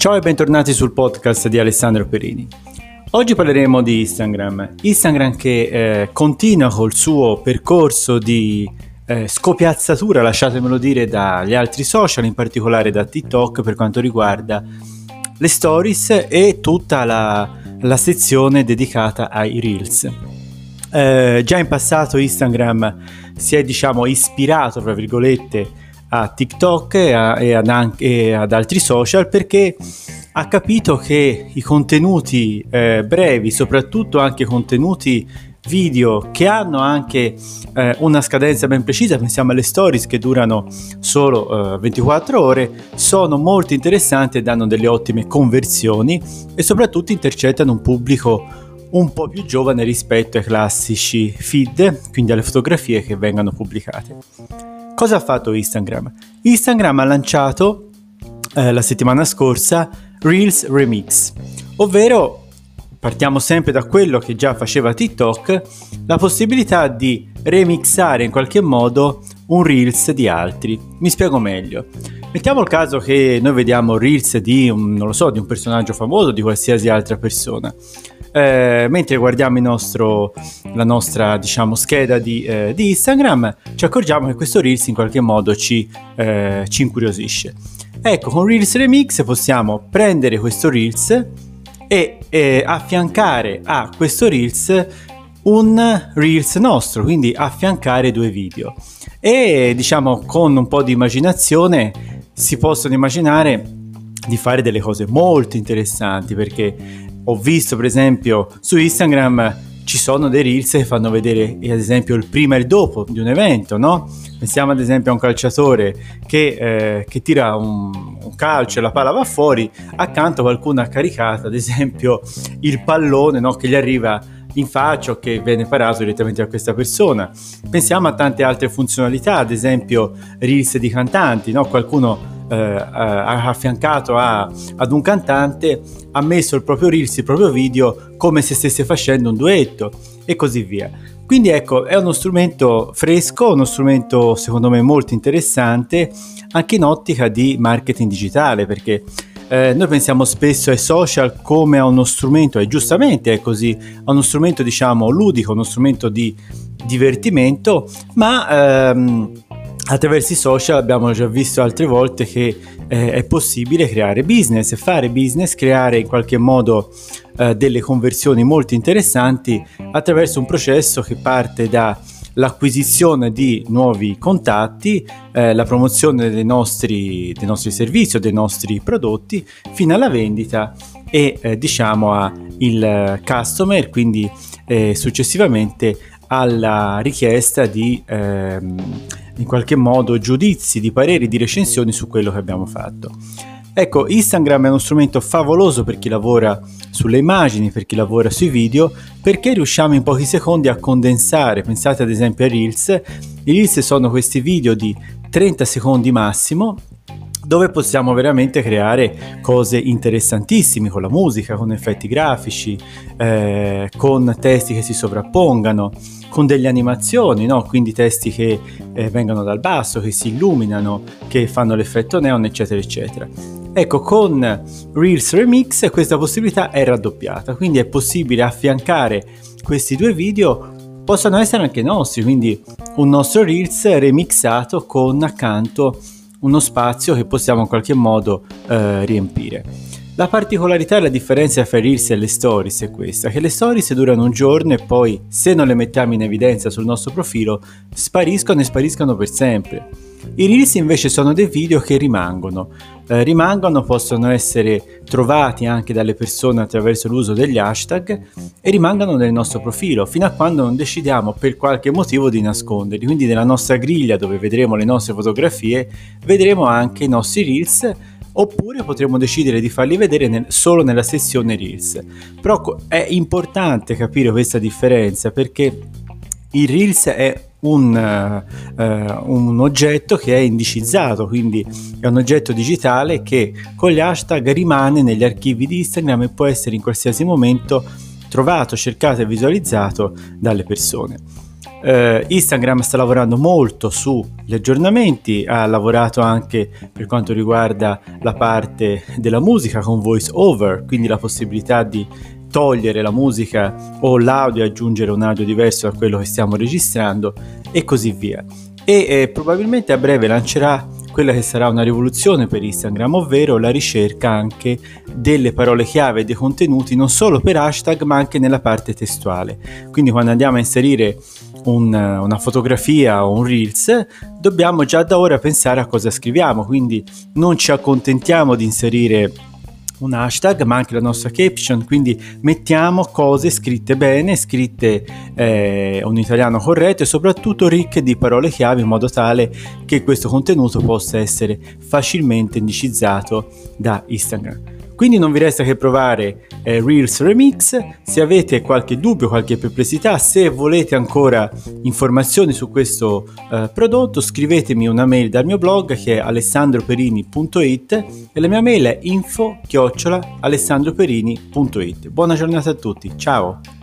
Ciao e bentornati sul podcast di Alessandro Perini. Oggi parleremo di Instagram. Instagram che eh, continua col suo percorso di eh, scopiazzatura, lasciatemelo dire, dagli altri social, in particolare da TikTok per quanto riguarda le stories e tutta la, la sezione dedicata ai reels. Eh, già in passato Instagram si è diciamo ispirato, tra virgolette, a TikTok e, a, e, ad, e ad, altri social perché ha capito che i contenuti eh, brevi, soprattutto anche contenuti video che hanno anche eh, una scadenza ben precisa, pensiamo alle stories che durano solo eh, 24 ore, sono molto interessanti e danno delle ottime conversioni e soprattutto intercettano un pubblico un po' più giovane rispetto ai classici feed, quindi alle fotografie che vengono pubblicate. Cosa ha fatto Instagram? Instagram ha lanciato eh, la settimana scorsa Reels Remix, ovvero partiamo sempre da quello che già faceva TikTok, la possibilità di remixare in qualche modo un Reels di altri. Mi spiego meglio. Mettiamo il caso che noi vediamo Reels di un, so, di un personaggio famoso, di qualsiasi altra persona eh, mentre guardiamo nostro, la nostra diciamo, scheda di, eh, di, Instagram ci accorgiamo che questo Reels in qualche modo ci, eh, ci incuriosisce. Ecco, con Reels Remix possiamo prendere questo Reels e eh, affiancare a questo Reels un Reels nostro, quindi affiancare due video. E diciamo con un po' di immaginazione si possono immaginare di fare delle cose molto interessanti perché ho visto per esempio su Instagram ci sono dei reels che fanno vedere ad esempio il prima e il dopo di un evento, no? Pensiamo ad esempio a un calciatore che, eh, che tira un, un, calcio e la palla va fuori, accanto qualcuno ha caricato ad esempio il pallone no? che gli arriva in faccia o che viene parato direttamente da questa persona. Pensiamo a tante altre funzionalità, ad esempio reels di cantanti, no? qualcuno eh, ha affiancato a, ad un cantante, ha messo il proprio reels, il proprio video come se stesse facendo un duetto e così via. Quindi ecco, è uno strumento fresco, uno strumento secondo me molto interessante anche in ottica di marketing digitale perché eh, noi pensiamo spesso ai social come a uno strumento, e giustamente è così, a uno strumento diciamo ludico, uno strumento di divertimento, ma ehm, attraverso i social abbiamo già visto altre volte che eh, è possibile creare business, fare business, creare in qualche modo eh, delle conversioni molto interessanti attraverso un processo che parte dall'acquisizione di nuovi contatti, eh, la promozione dei nostri, dei nostri, servizi o dei nostri prodotti fino alla vendita e eh, diciamo al customer, quindi eh, successivamente alla richiesta di ehm, in qualche modo giudizi, di pareri, di recensioni su quello che abbiamo fatto. Ecco, Instagram è uno strumento favoloso per chi lavora sulle immagini, per chi lavora sui video, perché riusciamo in pochi secondi a condensare, pensate ad esempio ai Reels, i Reels sono questi video di 30 secondi massimo dove possiamo veramente creare cose interessantissime con la musica, con effetti grafici, eh, con testi che si sovrappongano, con delle animazioni, no? quindi testi che eh, vengono dal basso, che si illuminano, che fanno l'effetto neon, eccetera, eccetera. Ecco, con Reels Remix questa possibilità è raddoppiata, quindi è possibile affiancare questi due video possono essere anche nostri, quindi un nostro Reels remixato con accanto uno spazio che possiamo in qualche modo eh, riempire. La particolarità e la differenza fra i Reels e le Stories è questa, che le Stories durano un giorno e poi, se non le mettiamo in evidenza sul nostro profilo, spariscono e spariscono per sempre. I Reels invece sono dei video che rimangono, eh, rimangono, possono essere trovati anche dalle persone attraverso l'uso degli hashtag e rimangono nel nostro profilo fino a quando non decidiamo per qualche motivo di nasconderli. Quindi nella nostra griglia dove vedremo le nostre fotografie vedremo anche i nostri Reels oppure potremo decidere di farli vedere nel, solo nella sezione Reels. Però è importante capire questa differenza perché il Reels è un, uh, un, oggetto che è indicizzato, quindi è un oggetto digitale che con gli hashtag rimane negli archivi di Instagram e può essere in qualsiasi momento trovato, cercato e visualizzato dalle persone. eh, Instagram sta lavorando molto sugli aggiornamenti, ha lavorato anche per quanto riguarda la parte della musica con voice over, quindi la possibilità di togliere la musica o l'audio e aggiungere un audio diverso da quello che stiamo registrando e così via. E eh, probabilmente a breve lancerà quella che sarà una rivoluzione per Instagram, ovvero la ricerca anche delle parole chiave e dei contenuti non solo per hashtag ma anche nella parte testuale. Quindi quando andiamo a inserire un, una fotografia o un reels, dobbiamo già da ora pensare a cosa scriviamo, quindi non ci accontentiamo di inserire un hashtag ma anche la nostra caption quindi mettiamo cose scritte bene scritte eh, un italiano corretto e soprattutto ricche di parole chiave in modo tale che questo contenuto possa essere facilmente indicizzato da Instagram quindi non vi resta che provare eh, Reels Remix. Se avete qualche dubbio, qualche perplessità, se volete ancora informazioni su questo eh, prodotto, scrivetemi una mail dal mio blog che è alessandroperini.it e la mia mail è info-alessandroperini.it. Buona giornata a tutti, ciao!